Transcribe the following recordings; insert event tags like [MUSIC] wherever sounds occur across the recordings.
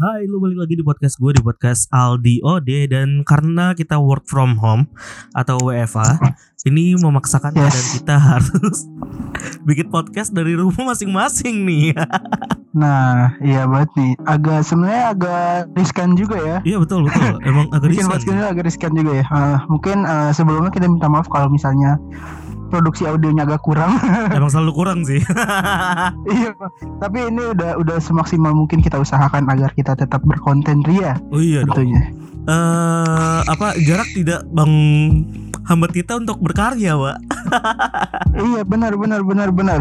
Hai, lu balik lagi di podcast gue di podcast Aldi Ode dan karena kita work from home atau WFA, ini memaksakan Yes. dan kita harus [LAUGHS] bikin podcast dari rumah masing-masing nih. [LAUGHS] Nah, iya banget nih. Agak sebenarnya agak riskan juga ya. Iya betul betul. Emang agak Bikin riskan. podcast agak riskan juga ya. Eh, mungkin eh, sebelumnya kita minta maaf kalau misalnya produksi audionya agak kurang. [LAUGHS] Emang selalu kurang sih. [LAUGHS] iya, tapi ini udah udah semaksimal mungkin kita usahakan agar kita tetap berkonten ria oh iya dong. tentunya. Eh apa jarak tidak bang hambat kita untuk berkarya, Pak? [LAUGHS] iya, benar benar benar benar.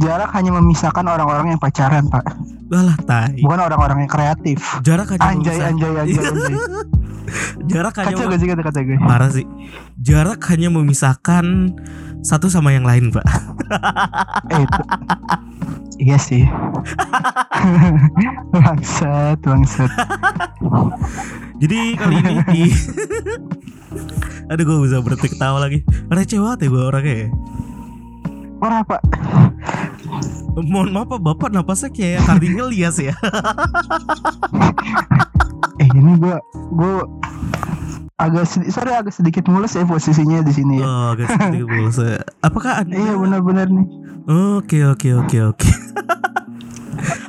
Jarak hanya memisahkan orang-orang yang pacaran, Pak. Alah tai. Bukan orang-orang yang kreatif. Jarak hanya Anjay, memisah- anjay, anjay, anjay. Jarak hanya Kacau gak sih kata-kata gue? parah sih. Jarak hanya memisahkan satu sama yang lain, Pak. Eh, itu. Iya sih. [LAUGHS] bangsat, bangsat. Jadi kali ini di Aduh gue bisa berhenti ketawa lagi Receh banget ya gue orangnya ya Parah pak. Mohon maaf Pak Bapak napasnya kayak kardinal lias ya [LAUGHS] Eh ini gua gua agak sedi- sorry agak sedikit mulus ya posisinya di sini ya. Oh agak sedikit [LAUGHS] bulus ya. Apakah anda Iya benar-benar nih. Oke oke oke oke [LAUGHS]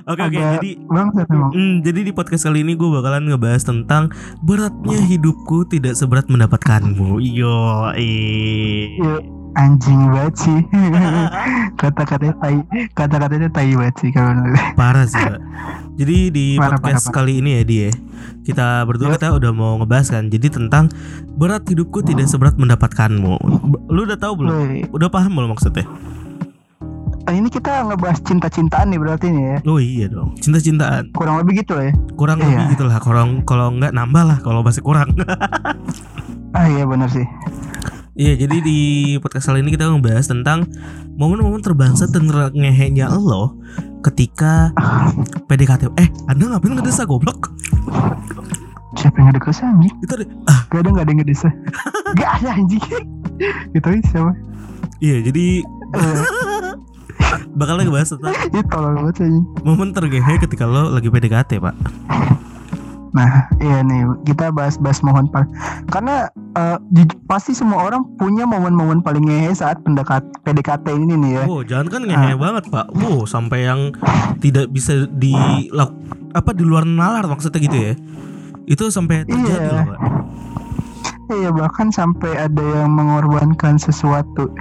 Oke oke jadi memang. Hmm, jadi di podcast kali ini gue bakalan ngebahas tentang beratnya hidupku tidak seberat mendapatkanmu. Yo, eh. Iya, anjing banget sih. [LAUGHS] Kata-katanya tai, kata-katanya tai banget sih kalau. Parah sih Pak. Jadi di Parah, podcast parah, kali ini ya dia Kita berdua Yuk. kita udah mau ngebahas kan Jadi tentang berat hidupku tidak seberat mendapatkanmu Lu udah tahu belum? Udah paham belum maksudnya? eh, ini kita ngebahas cinta-cintaan nih berarti nih ya. Oh iya dong Cinta-cintaan Kurang lebih gitu lah ya. Kurang Iya. lebih gitu lah Kalau, kalau nggak nambah lah Kalau masih kurang [LAUGHS] Ah iya benar sih. Iya jadi di podcast kali ini kita ngebahas tentang Momen-momen terbangsat dan ngehenya lo Ketika PDKT Eh anda ngapain ngedesa goblok? Siapa yang ngedekes anjing? Itu ada Gak ada gak ada yang ngedesa. [LAUGHS] Gak ada anjing. Gitu aja siapa? Iya jadi Eh, bakal ngebahas tentang Itu tolong banget anjing. Momen tergehe ketika lo lagi PDKT pak Nah, iya nih kita bahas-bahas mohon par. Karena ju- pasti semua orang punya momen-momen paling ngehe saat pendekat PDKT ini nih ya. Wow jangan kan ngehe banget pak Wow sampai yang tidak bisa di apa di luar nalar maksudnya gitu ya Itu sampai terjadi Iya. loh pak Iya bahkan sampai ada yang mengorbankan sesuatu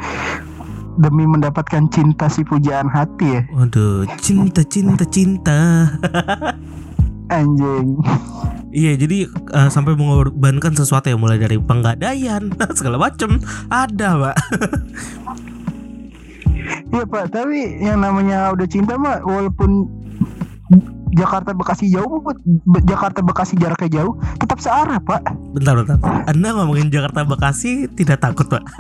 demi mendapatkan cinta si pujaan hati ya. Waduh cinta cinta cinta [LAUGHS] Anjing. Iya jadi eh, sampai mengorbankan sesuatu yang mulai dari penggadaian [LAUGHS] segala macem. Ada pak. Iya Pak, tapi yang namanya udah cinta mah walaupun Jakarta Bekasi jauh, Be- Jakarta Bekasi jaraknya jauh, tetap searah Pak. Bentar bentar. Anda ngomongin Jakarta Bekasi tidak takut pak [LAUGHS]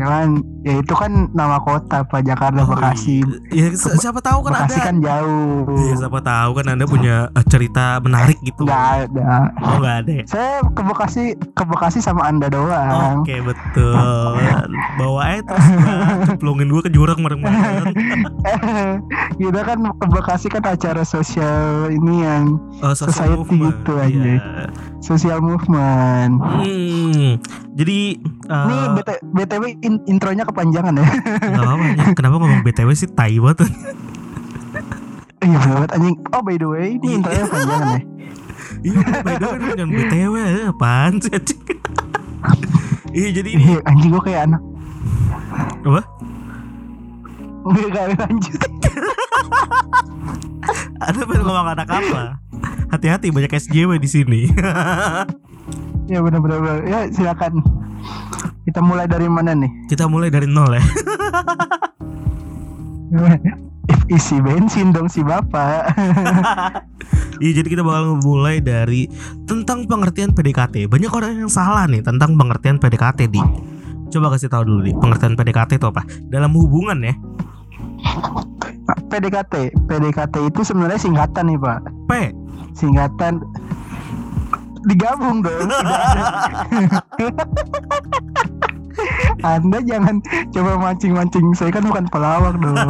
Jangan, ya itu kan nama kota Pak Jakarta Oh, Bekasi. iya. Ya si- siapa tahu kan Bekasi ada kan jauh. Iya siapa tahu kan Anda punya eh, cerita menarik gitu Nggak ada. Oh nggak ada ya Saya ke Bekasi, ke Bekasi sama Anda doang. Oke betul Bawa aja terus. Cemplungin gue ke jurang bareng-bareng [LAUGHS] Kita kan ke Bekasi kan acara sosial ini yang oh, Society movement. gitu aja. Iya. social movement. Hmm, Jadi eh, Nih BT, BTW in- intronya kepanjangan ya. nggak apa-apa ya. Kenapa ngomong BTW sih tai banget Iya banget anjing. Oh by the way, ini intronya kepanjangan ya. Iya by the way jangan BTW ya, Apaan sih anjing? Iya jadi ini Iya, anjing gua kayak anak. Apa? Enggak gak lanjut. Ada pengen ngomong anak apa? Hati-hati banyak SJW di sini. ya benar benar benar. Ya silakan. Kita mulai dari mana nih? Kita mulai dari nol ya. [LAUGHS] Isi bensin dong si bapak. [LAUGHS] Iya jadi kita bakal mulai dari tentang pengertian PDKT. Banyak orang yang salah nih tentang pengertian PDKT di. Coba kasih tahu dulu nih pengertian PDKT itu apa? Dalam hubungan ya. PDKT, PDKT itu sebenarnya singkatan nih pak. P. Singkatan digabung dong. [LAUGHS] Anda jangan coba mancing-mancing. Saya kan bukan pelawak dong. [LAUGHS]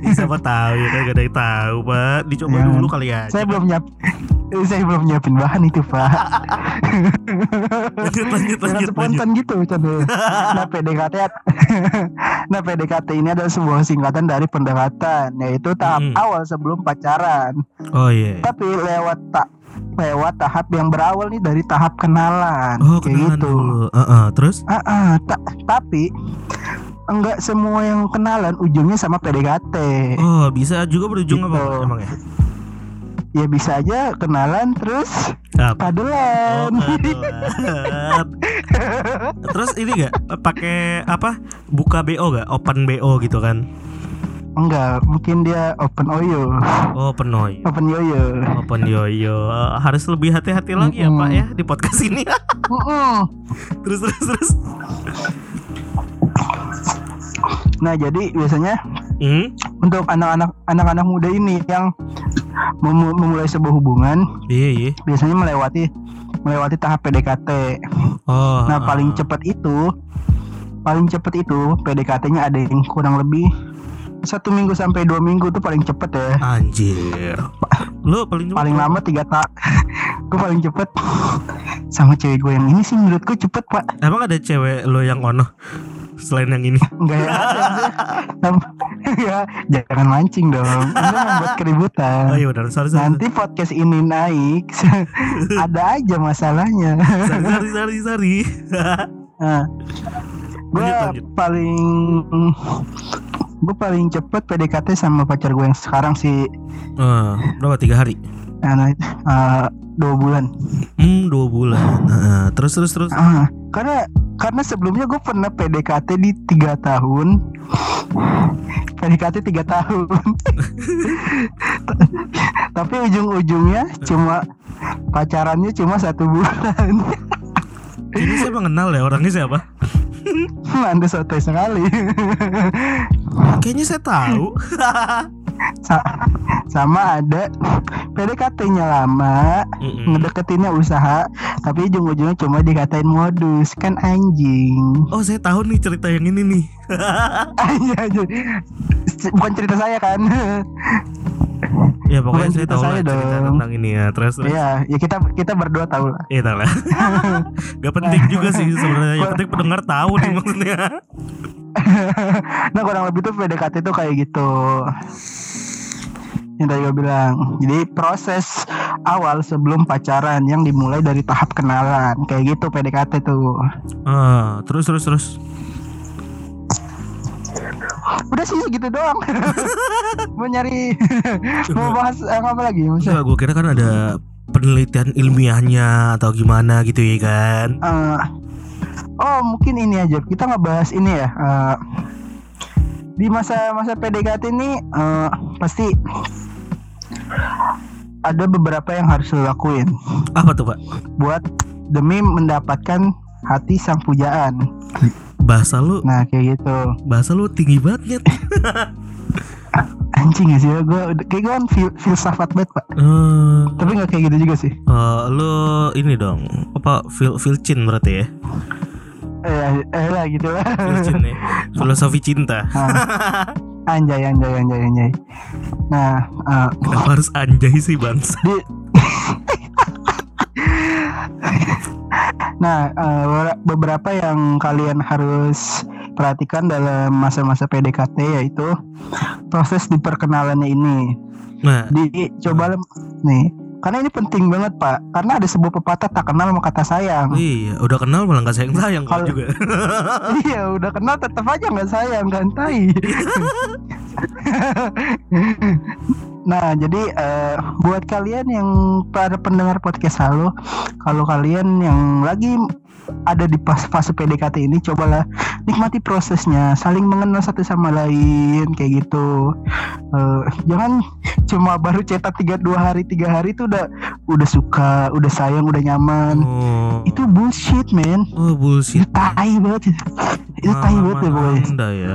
Ya, siapa tahu ya kan gak ada yang tahu pak dicoba Ya. dulu kali ya saya belum nyiap [LAUGHS] saya belum nyiapin bahan itu pak lanjut lanjut lanjut lanjut spontan gitu Cande. Nah PDKT Nah PDKT ini adalah sebuah singkatan dari pendekatan Yaitu tahap Mm-mm. awal sebelum pacaran oh iya Tapi lewat tak lewat tahap yang berawal nih dari tahap kenalan oh kayak kenalan gitu. dulu. Heeh, terus? Ah, ah, ta- tapi enggak semua yang kenalan ujungnya sama PDKT oh bisa juga berujung apa Gitu. Pak, emang ya? Ya bisa aja kenalan terus apa Oh, padulan kadelan. [LAUGHS] terus ini gak pakai apa? Buka BO gak open BO gitu kan enggak mungkin dia open oyo oh penoy open yoyo open yoyo Eh, harus lebih hati-hati lagi ya Mm-mm. pak ya di podcast ini Mm-mm. [LAUGHS] terus terus terus Nah jadi biasanya hmm? untuk anak-anak anak-anak muda ini yang mem- memulai sebuah hubungan iya iya biasanya melewati melewati tahap PDKT. oh Nah paling ah. cepat itu paling cepat itu PDKT-nya ada yang kurang lebih satu minggu sampai dua minggu tuh paling cepet ya. anjir lu paling Paling lama tiga tak. [LAUGHS] gue paling cepet sama cewek gue yang ini sih menurutku cepet pak. emang ada cewek lo yang ono selain yang ini Enggak ya. [LAUGHS] Ya jangan mancing dong. Ini membuat keributan. oh iya benar sorry sorry Nanti podcast ini naik [LAUGHS] Ada aja masalahnya sorry sorry sorry, sorry. nah, Gue paling Gue paling cepet PDKT sama pacar gue yang sekarang sih. Eh, berapa? Tiga hari? Nah, eh, Dua bulan. Hmm dua bulan. Nah, terus terus terus? Ah, Karena karena sebelumnya gue pernah PDKT di tiga tahun. PDKT tiga tahun. [LAUGHS] Tapi ujung-ujungnya cuma Pacarannya cuma satu bulan. Ini saya mengenal ya? Orangnya siapa [LAUGHS] Anda sotoy sekali. [LAUGHS] Kayaknya saya tahu. [LAUGHS] Sa- sama ada PDKT-nya lama Mm-mm. ngedeketinnya usaha tapi ujung-ujungnya cuma dikatain modus. Kan anjing. Oh saya tahu nih cerita yang ini nih. Bukan cerita saya kan ya pokoknya saya cerita tahu lah saya cerita dong. tentang ini ya terus terus ya ya kita kita berdua tahu lah Iya tahu lah. [LAUGHS] Gak penting juga sih sebenarnya. Yang penting pendengar tahu nih maksudnya. [LAUGHS] nah kurang lebih tuh PDKT tuh kayak gitu yang tadi gue bilang jadi proses awal sebelum pacaran yang dimulai dari tahap kenalan kayak gitu PDKT tuh Ah, terus terus terus. Udah sih segitu doang [LAUGHS] mau nyari mau bahas eh, apa lagi? Enggak, gue kira kan ada penelitian ilmiahnya atau gimana gitu ya kan. Eh, oh mungkin ini aja kita ngebahas ini ya eh, di masa-masa PDKT ini eh, pasti ada beberapa yang harus lo lakuin Apa tuh pak? buat demi mendapatkan hati sang pujaan Bahasa lu, nah kayak gitu bahasa lu tinggi banget. Nyet. anjing ya sih gue kayak gue kan fil- filsafat banget pak Eh, tapi nggak kayak gitu juga sih eh, lu ini dong, apa fil filcin berarti ya? eh, eh lah gitu lah Filcin ya. Filosofi cinta. Ah. anjay anjay anjay anjay nah eh, Kenapa harus anjay sih bangsa? di [LAUGHS] [LAUGHS] nah eh, beber- beberapa yang kalian harus perhatikan dalam masa-masa PDKT yaitu proses di perkenalannya ini. Nah, di coba nih karena ini penting banget pak. Karena ada sebuah pepatah tak kenal maka kata sayang. Iya, udah kenal malah nggak sayang sayang Kalau- juga. [LAUGHS] iya udah kenal tetap aja nggak sayang gantai [LAUGHS] nah jadi eh, buat kalian yang para pendengar podcast halo kalau kalian yang lagi ada di pas fase PDKT ini cobalah nikmati prosesnya saling mengenal satu sama lain kayak gitu. Eh, jangan cuma baru cetak tiga dua hari tiga hari itu udah udah suka udah sayang udah nyaman. Oh, itu bullshit man. Oh bullshit. itu tai banget. Itu tai banget ya Anda ya.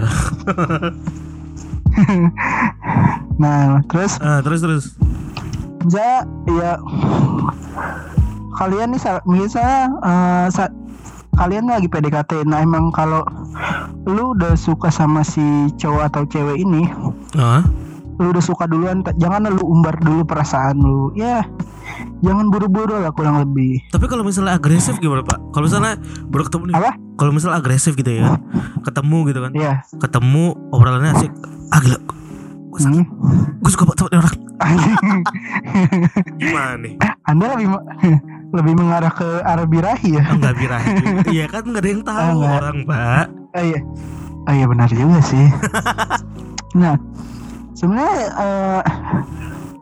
[LAUGHS] nah terus? Ah, terus terus. misalnya ya kalian nih sa- misalnya eh, sa- kalian lagi PDKT nah emang kalau lu udah suka sama si cowok atau cewek ini Ah, lu udah suka duluan jangan lu umbar dulu perasaan lu. Ya jangan buru-buru lah kurang lebih. Tapi kalau misalnya agresif gimana pak? Kalau misalnya baru ketemu nih, Apa? kalau misalnya agresif gitu ya, ketemu gitu kan, ya ketemu obrolannya asik, ah gila, gue hmm. gue suka banget sama orang, [LAUGHS] gimana nih? anda lebih [LAUGHS] lebih mengarah ke arah birahi ya Enggak birahi. Iya kan nggak ada yang [LAUGHS] tahu Ah, nggak. orang pak. Oh iya, oh iya benar juga sih. nah, sebenarnya eh,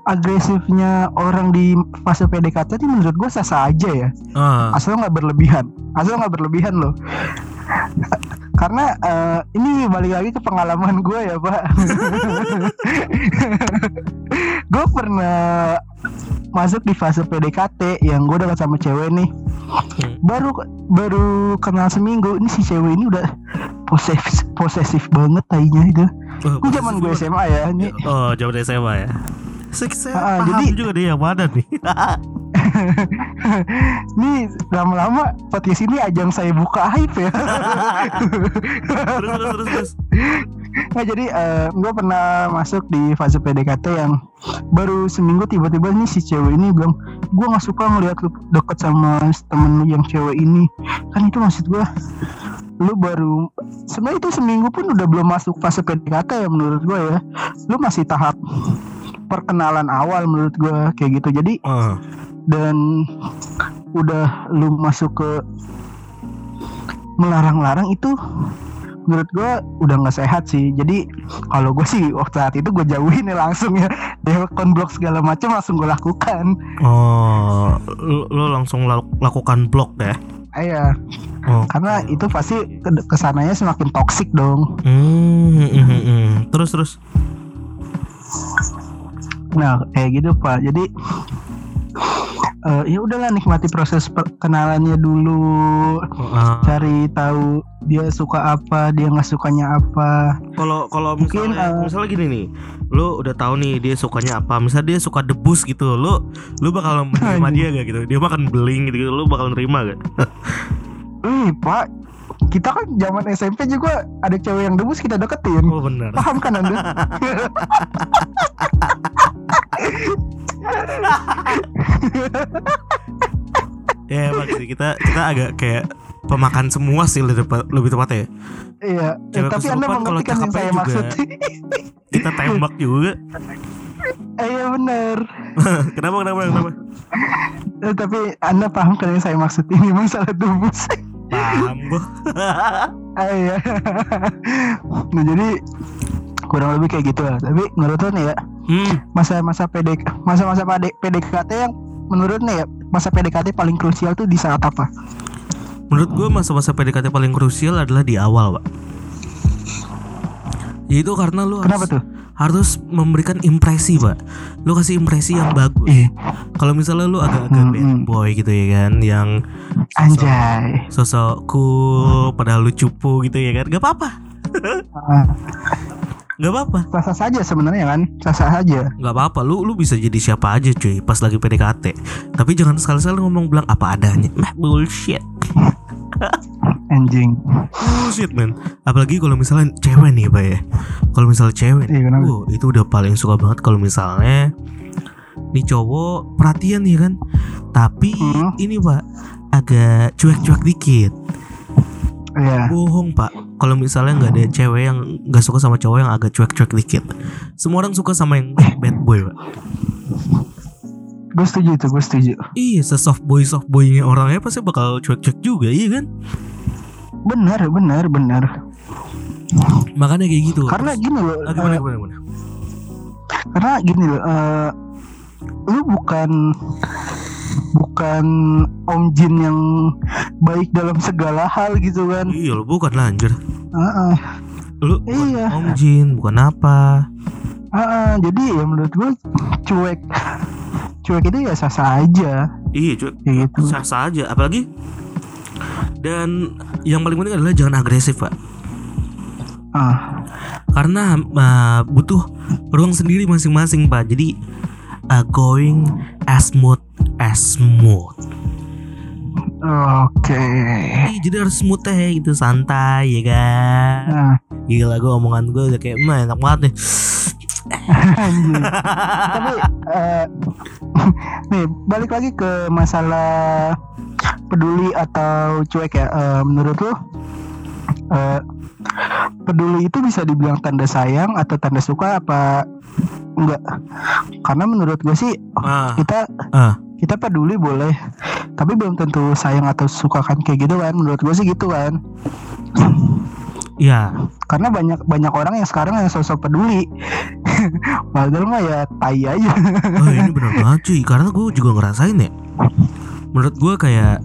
agresifnya orang di fase PDKT ini menurut gue sah-sah aja ya, Ah, asal nggak berlebihan, asal nggak berlebihan loh. Karena eh, ini balik lagi ke pengalaman gue ya pak. [LAUGHS] gue pernah masuk di fase PDKT yang gue dekat sama cewek nih. Hmm. Baru baru kenal seminggu ini si cewek ini udah posesif posesif banget tainya itu. oh, Gue zaman gue SMA ya ini. Oh, zaman SMA ya. Saya, saya Ah, paham jadi- juga dia yang mana nih. [LAUGHS] [LAUGHS] Nih lama-lama podcast ini ajang saya buka aib ya. terus terus terus terus. Nah jadi gue pernah masuk di fase PDKT yang baru seminggu tiba-tiba nih si cewek ini bilang gue nggak suka ngeliat lu deket sama temen lu yang cewek ini kan itu maksud gue lu baru sebenarnya itu seminggu pun udah belum masuk fase PDKT ya menurut gue ya lu masih tahap perkenalan awal menurut gue kayak gitu jadi Ah, dan udah lu masuk ke melarang-larang itu menurut gue udah nggak sehat sih. Jadi kalau gue sih waktu saat itu gue jauhin ya langsung ya. [LAUGHS] Dia konblok segala macam langsung gue lakukan. Oh, lu, lu langsung laku- lakukan blok ya? iya. Oh, karena itu pasti ke- ke sananya semakin toksik dong. Hmm, hmm, hmm, hmm. terus terus. nah kayak gitu pak. Jadi eh, ya udahlah nikmati proses perkenalannya dulu Ah, cari tahu dia suka apa dia nggak sukanya apa Kalau kalau Mungkin, misalnya, eh, misalnya gini nih, lu udah tahu nih dia sukanya apa. Misalnya dia suka debus gitu, lu lu bakal menerima dia gak gitu? Dia makan beling gitu, lu bakal nerima gak? Wih [LAUGHS] pak kita kan zaman SMP juga ada cewek yang debus kita deketin Oh benar. paham kan anda ya emang sih kita kita agak kayak pemakan semua sih lebih tepat lebih tepatnya ya. iya Cewek tapi anda mengerti kan yang saya juga. maksud Kita tembak juga. Eh, iya benar [LAUGHS] kenapa kenapa kenapa? Eh, tapi anda paham kan yang saya maksud ini masalah debus Paham. [LAUGHS] Ah, iya nah jadi kurang lebih kayak gitu lah tapi menurut lo nih ya Hmm. masa-masa PDK masa-masa PD- PDKT yang menurut nih ya masa PDKT paling krusial tuh di saat apa Menurut gua masa-masa PDKT paling krusial adalah di awal, Pak. Itu karena lu kenapa harus, tuh harus memberikan impresi, Pak. Lu kasih impresi yang bagus. Iya. Kalau misalnya lu agak-agak Hmm, bad hmm. boy gitu ya kan, yang sosok, anjay sosok cool, padahal lu cupu gitu ya kan, gak apa-apa, [LAUGHS] gak apa-apa. sah saja sebenarnya kan sah saja nggak apa-apa lu lu bisa jadi siapa aja cuy pas lagi PDKT tapi jangan sekali-sekali ngomong bilang apa adanya mah bullshit [LAUGHS] anjing. Bullshit man apalagi kalau misalnya cewek nih pak ya. Kalau misalnya cewek Iya, kenapa? uh, itu udah paling suka banget kalau misalnya nih cowok perhatian nih kan? Tapi Hmm. ini pak agak cuek-cuek dikit. Iya. bohong pak. Kalau misalnya nggak ada cewek yang nggak suka sama cowok yang agak cuek-cuek dikit. Semua orang suka sama yang bad boy pak gue setuju itu gue setuju Iya, se-soft boy soft boynya orangnya pasti bakal cuek-cuek juga, iya kan? benar benar benar Makanya kayak gitu. karena gini loh Ah, gimana, eh, gimana, gimana? karena gini loh eh, lu bukan bukan om jin yang baik dalam segala hal gitu kan Iya lo bukan lah anjir. Heeh. Lu bukan Iya. Om Jin, bukan apa. Heeh, jadi ya menurut gue cuek cuek itu ya sah aja Iya, cuek. kayak gitu Sah-sah aja, apalagi dan yang paling penting adalah jangan agresif, Pak. ah Karena uh, butuh ruang sendiri masing-masing, Pak. Jadi uh, going as smooth as smooth. Oke. Ih, jadi harus smooth teh gitu santai ya kan. Nah, Gila gue omongan gue udah kayak mah enak banget nih. Tapi eh, [LAUGHS] nih balik lagi ke masalah peduli atau cuek ya. Eh, menurut lu eh, peduli itu bisa dibilang tanda sayang atau tanda suka apa enggak? Karena menurut gue sih Ah, kita Ah. kita peduli boleh, tapi belum tentu sayang atau suka kan kayak gitu kan. Menurut gue sih gitu kan. Iya. karena banyak banyak orang yang sekarang yang sosok peduli. [LAUGHS] Padahal mah ya tai aja. Oh ini [LAUGHS] benar banget cuy. Karena gue juga ngerasain ya. Menurut gue kayak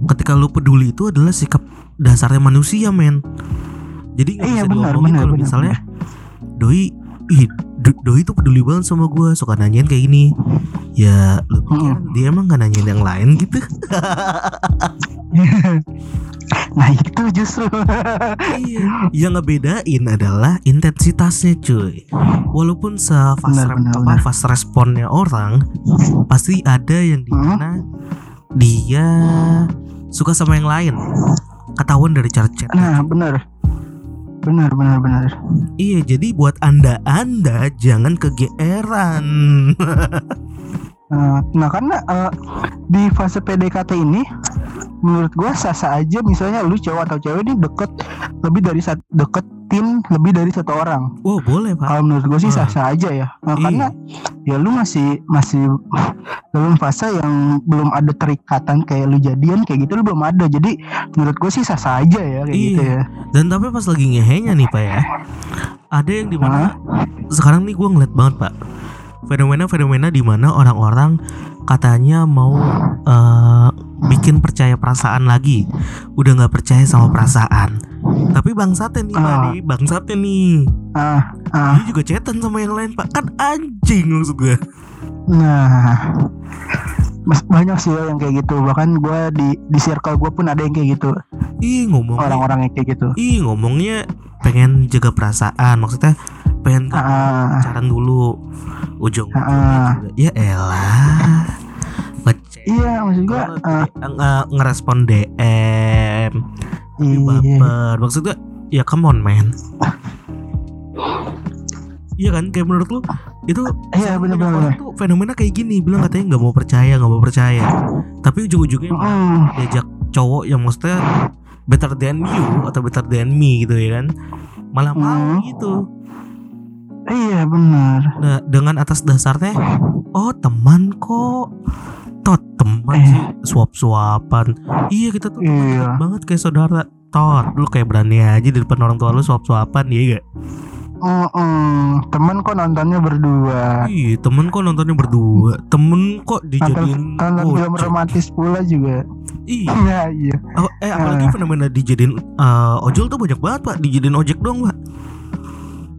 Ketika lu peduli itu adalah sikap dasarnya manusia men. Jadi nggak Iya, bisa benar, diomongin benar, kalau benar, misalnya Doi Ih, Do- Doi tuh peduli banget sama gue Suka nanyain kayak gini. Ya lu pikir Hmm. dia emang gak nanyain yang lain gitu? [LAUGHS] Nah itu justru. Iya. Yang ngebedain adalah intensitasnya cuy. Walaupun se-fast Benar, rep- benar, apa, benar. fast responnya orang Pasti ada yang Hmm. di mana Dia suka sama yang lain. Ketahuan dari cara chat nah benar benar benar benar. Iya jadi buat anda-anda jangan kegeeran [LAUGHS] Nah, nah karena eh, di fase PDKT ini menurut gua sah-sah aja misalnya lu cowok atau cewek ini deket lebih dari satu deketin lebih dari satu orang. Wow boleh pak. Kalau menurut gue sih Ah. sah-sah aja ya. Nah, Iya. karena ya lu masih masih dalam fase yang belum ada terikatan kayak lu jadian kayak gitu lu belum ada. Jadi menurut gue sih sah-sah aja ya kayak Iya. gitu ya. Dan tapi pas lagi ngehenya nih pak ya Ada yang di mana Sekarang nih gue ngeliat banget pak Fenomena-fenomena di mana orang-orang Katanya mau eh, Bikin percaya perasaan lagi. Udah nggak percaya sama perasaan. Tapi bangsatnya nih pak Ah. nih Bangsatnya nih. Ah ah. Dia juga chatan sama yang lain pak. Kan anjing maksud gue nah Mas- banyak sih ya yang kayak gitu. Bahkan gue di di circle gue pun ada yang kayak gitu. Ih ngomongnya orang-orang yang kayak gitu. Ih ngomongnya pengen jaga perasaan. Maksudnya pengen ah pacaran dulu. Ujung Ah. ya elah ngecek iya maksud gue ah, nge- ngerespon DM iya. baper. Maksud gue ya come on man. Iya kan kayak menurut lu itu Iya, bener, bener, tuh fenomena kayak gini bilang katanya nggak mau percaya nggak mau percaya. Tapi ujung-ujungnya Mm, diajak cowok yang maksudnya better than you atau better than me gitu ya kan malah mau Hmm. gitu iya benar Nah, dengan atas dasarnya, oh teman kok, tot teman Eh. sih suap-suapan. Iya kita tuh teman Iya. banget kayak saudara. Tot, lu kayak berani aja di depan orang tua lu suap-suapan, iya gak? Mm-mm. temen kok nontonnya berdua Iya, temen kok nontonnya berdua, temen kok dijadiin tonton film ojek. romantis pula juga Iya, iya iya Oh, eh apalagi Ah. fenomena dijadiin eh, ojol tuh banyak banget pak, dijadiin ojek dong pak.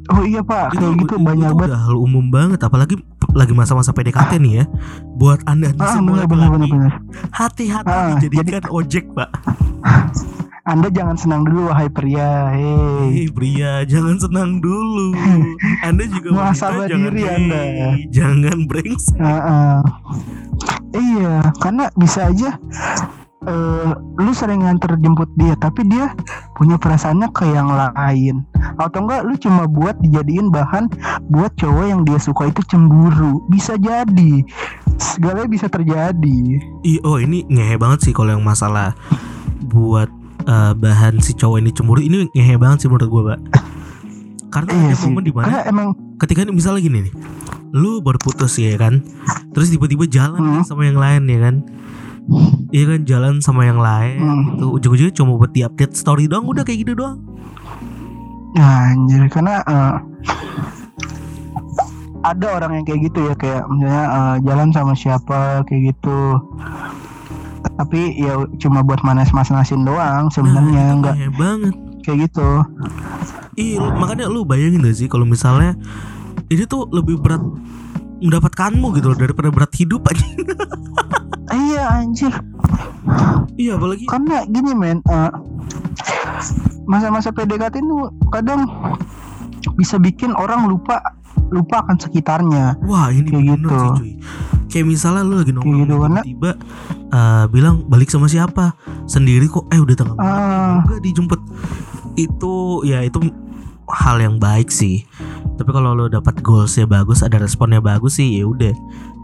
Oh iya pak kayak gitu banyak itu banget udah hal umum banget, apalagi lagi masa-masa PDKT nih ya. Buat anda ah semua hati-hati Ah, dijadikan ojek pak. anda jangan senang dulu wahai pria hei Hei pria, jangan senang dulu. [LAUGHS] Anda juga Muhasabah jangan diri hei, Anda. Jangan brengsek. Heeh. iya karena bisa aja eh lu sering nganter jemput dia tapi dia punya perasaannya ke yang lain. Atau enggak lu cuma buat dijadiin bahan buat cowok yang dia suka itu cemburu. Bisa jadi. Segalanya bisa terjadi. Ih, oh ini ngehe banget sih kalau yang masalah buat eh, bahan si cowok ini cemburu. Ini ngehe banget sih menurut gue, Pak. Karena iya ada momen di mana karena emang ketika misalnya gini nih, lu baru putus ya kan, terus tiba-tiba jalan Hmm. sama yang lain ya kan, Iya kan jalan sama yang lain Hmm. gitu. Ujung-ujungnya cuma buat di update story doang udah kayak gitu doang. Ya, anjir karena eh, ada orang yang kayak gitu ya kayak misalnya eh, jalan sama siapa kayak gitu. Tapi ya cuma buat manas-manasin doang sebenarnya Nah, itu nggak ngehe banget. kayak gitu. Iya, makanya lu bayangin gak sih kalau misalnya ini tuh lebih berat mendapatkanmu gitu loh daripada berat hidup aja. [LAUGHS] iya anjir. Iya, apalagi? Karena gini men eh, masa-masa PDKT itu kadang bisa bikin orang lupa lupa akan sekitarnya. Wah ini kayak gitu. sih cuy. kayak misalnya lu lagi nongkrong gitu, karena- tiba-tiba eh, bilang balik sama siapa? Sendiri kok eh udah tengah malam Ah. juga dijemput. Itu ya itu hal yang baik sih. Tapi kalau lo dapat goalsnya bagus ada responnya bagus sih ya udah.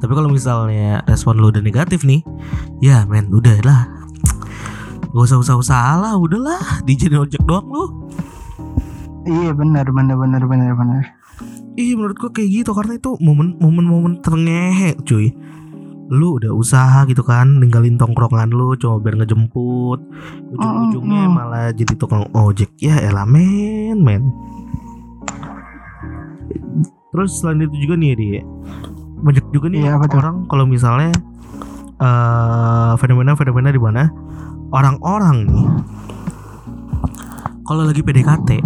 Tapi kalau misalnya respon lo udah negatif nih ya men udah lah. Gak usah usah usaha lah udahlah dijadiin ojek doang lo Iya benar benar benar benar benar. Iya menurut gua kayak gitu karena itu momen momen momen terngehe cuy lu udah usaha gitu kan ninggalin tongkrongan lu cuma biar ngejemput ujung-ujungnya Mm, mm. malah jadi tukang ojek ya elah men terus selain itu juga nih dia banyak juga nih tuh? orang kalau misalnya eh fenomena-fenomena di mana orang-orang nih kalau lagi PDKT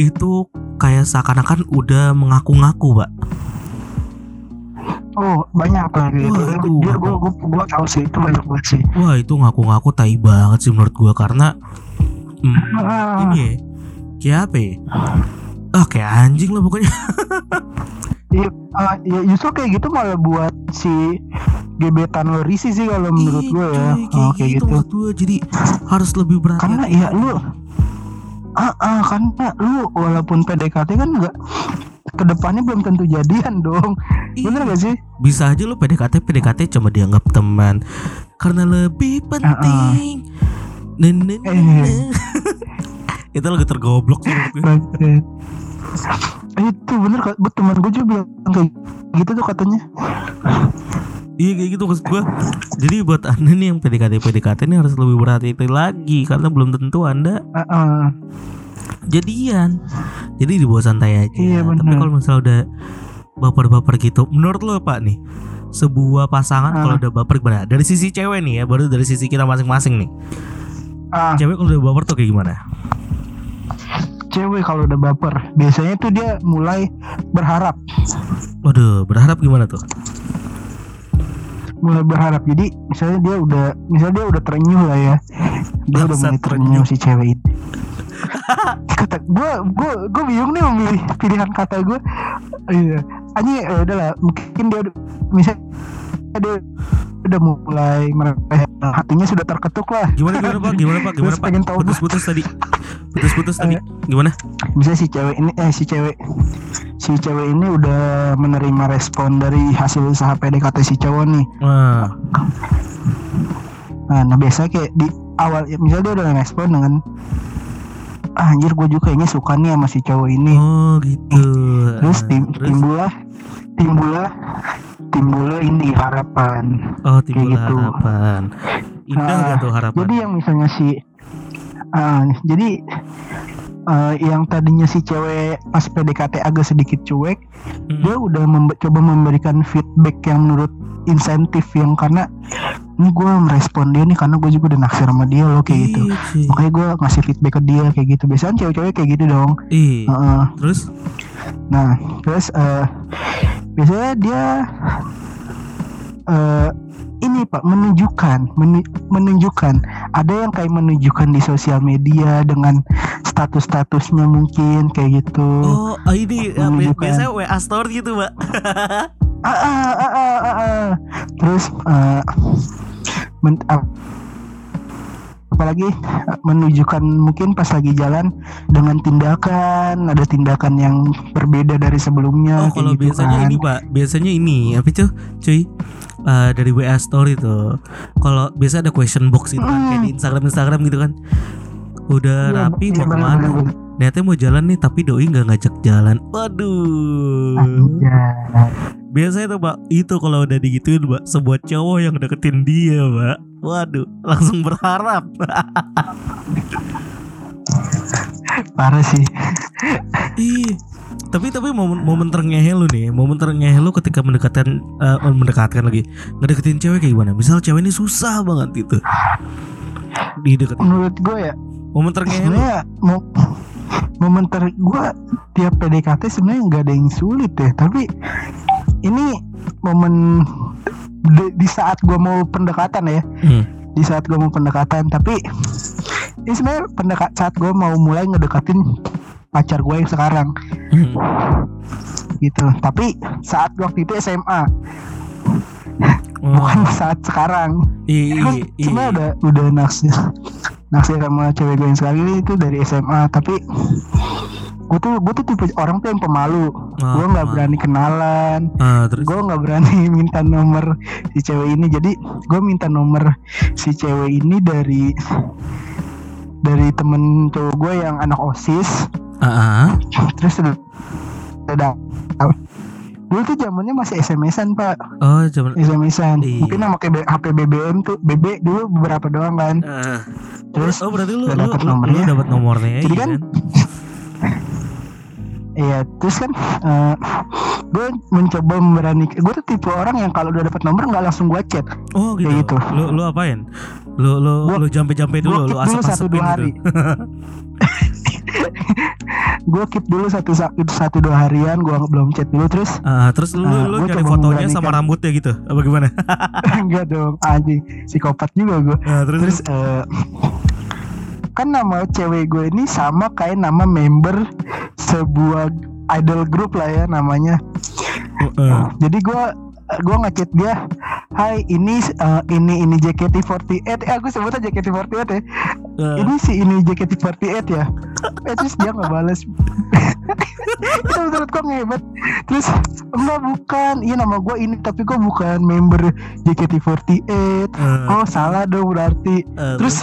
itu kayak seakan-akan udah mengaku-ngaku, Pak. Oh banyak tuh gitu. Wah, itu apa? gue gue gue tahu sih itu banyak banget sih. Wah, itu ngaku-ngaku tai banget sih menurut gua karena hmm, Ah, ini ya. Kayak apa ya? Ah, kayak anjing lah pokoknya. iya, ah, ya justru kayak gitu malah buat si gebetan lo risih sih kalau menurut gue ya. kayak Oh, kayak gitu, gitu. gua. Jadi harus lebih berhati-hati. Karena ya lu ah, ah karena lu walaupun PDKT kan enggak ke depannya belum tentu jadian dong. Iya. Bener gak sih? bisa aja lo PDKT PDKT cuma dianggap teman karena lebih penting. Eh. nen. [LAUGHS] itu lagu tergoblok sih. Banget. itu bener gue teman gue juga bilang kayak gitu tuh katanya. Iya kayak gitu maksud gue Jadi buat anda nih yang PDKT PDKT ini harus lebih berhati-hati lagi Karena belum tentu anda Ah, ah. Jadian Jadi dibawa santai aja Iya, bener. Tapi kalau misalnya udah baper-baper gitu Menurut lo pak nih Sebuah pasangan Ah. kalau udah baper gimana? Dari sisi cewek nih ya Baru dari sisi kita masing-masing nih Ah, Cewek kalau udah baper tuh kayak gimana? cewek kalau udah baper biasanya tuh dia mulai berharap Waduh berharap gimana tuh? mulai berharap jadi misalnya dia udah misalnya dia udah terenyuh lah ya dia udah Bangsat, mulai terenyuh si cewek itu [LAUGHS] kata gue gue gue bingung nih memilih pilihan kata gue iya aja ya udahlah mungkin dia misalnya dia udah mulai merasa hatinya sudah terketuk lah Gimana gimana pak? Gimana pak? Gimana pak? pengen tahu Putus-putus tadi Putus-putus tadi Gimana? misalnya si cewek ini eh si cewek si cewek ini udah menerima respon dari hasil usaha PDKT si cowok nih Nah, nah biasanya kayak di awal ya, misalnya dia udah respon dengan ah, anjir gue juga kayaknya suka nih sama si cowok ini. Oh gitu Terus tim, Terus? timbullah timbullah timbullah ini harapan. Oh timbul gitu. harapan Indah Ah, gak tuh harapan? Jadi yang misalnya si ah, jadi eh, yang tadinya si cewek pas PDKT agak sedikit cuek, Mm. dia udah membe- coba memberikan feedback yang menurut insentif yang karena ini gue merespon dia nih karena gue juga udah naksir sama dia loh kayak gitu. Iya, makanya gue ngasih feedback ke dia kayak gitu biasanya cewek-cewek kayak gitu dong. Heeh. Terus? nah terus eh biasanya dia eh ini pak menunjukkan menu- menunjukkan ada yang kayak menunjukkan di sosial media dengan status-statusnya mungkin kayak gitu Oh, ah, ini ya, Menunjukkan. biasanya WA story gitu, Mbak. [LAUGHS] ah, ah, ah, ah, ah, ah. terus eh, men- ap- apalagi eh, menunjukkan mungkin pas lagi jalan dengan tindakan ada tindakan yang berbeda dari sebelumnya Oh, kalau gitu biasanya kan. ini, Pak. Biasanya ini apa itu, cuy? Eh, dari WA story tuh. Kalau biasa ada question box gitu kan, kayak di Instagram Instagram gitu kan. Udah Iya, rapi iya, mau ke mana? Niatnya mau jalan nih, tapi doi nggak ngajak jalan. Waduh. Anjay. Biasanya tuh, Pak, itu kalau udah digituin, Mbak, sebuah cowok yang deketin dia, Mbak. Waduh, langsung berharap. [LAUGHS] parah sih Ih, tapi tapi momen momen terngehe lu nih, momen terngehe lu ketika mendekatkan eh, mendekatkan lagi, ngedeketin cewek kayak gimana? Misal cewek ini susah banget gitu. Dideketin. menurut gue ya Momen lu. sebenarnya mau momen ter gue tiap PDKT sebenarnya nggak ada yang sulit ya tapi ini momen di, di saat gue mau pendekatan ya Hmm. di saat gue mau pendekatan tapi ini sebenarnya pendekat saat gue mau mulai ngedekatin pacar gue yang sekarang Hmm. gitu tapi saat waktu itu SMA Oh. bukan saat sekarang Iya, iya, iya. udah udah naksir naksir sama cewek gue yang ini itu dari SMA tapi gue tuh gue tuh tipe orang tuh yang pemalu. Ah, gue nggak ah. berani kenalan. Ah, gue nggak berani [LAUGHS] minta nomor si cewek ini. Jadi gue minta nomor si cewek ini dari dari temen cowok gue yang anak osis. Ah, ah. terus udah dulu tuh zamannya masih SMS-an pak Oh, cuman SMS-an Iya. mungkin nama kayak B- HP BBM tuh BB dulu beberapa doang kan Ah. terus oh berarti lu lu, dapet lu, nomornya. dapat nomornya Jadi iya kan, kan? [LAUGHS] Iya, terus kan gue mencoba memberani. Gue tuh tipe orang yang kalau udah dapat nomor nggak langsung gue chat. Oh gitu. kayak gitu. Lu lu apain? Lu lu Gua- lu jampe-jampe dulu, Gue lu keep dulu satu dua hari. [LAUGHS] [LAUGHS] gue keep dulu satu satu satu dua harian. Gue belum chat dulu terus Ah, terus lu Ah, lu nyari fotonya sama rambutnya gitu. Apa gimana? [LAUGHS] enggak dong anjing psikopat juga gue. Ah, terus, Terus eh, kan nama cewek gue ini sama kayak nama member sebuah idol group lah ya namanya. Eh, Jadi gue gue ngechat dia, Hai ini eh, ini ini JKT48 eh aku sebutnya JKT48 ya. Eh, ini si ini JKT48 ya? Eh terus dia nggak balas [LAUGHS] itu menurut gue ngehebat terus enggak bukan. Iya nama gue ini tapi gue bukan member JKT48 eh, oh salah dong berarti. Eh, terus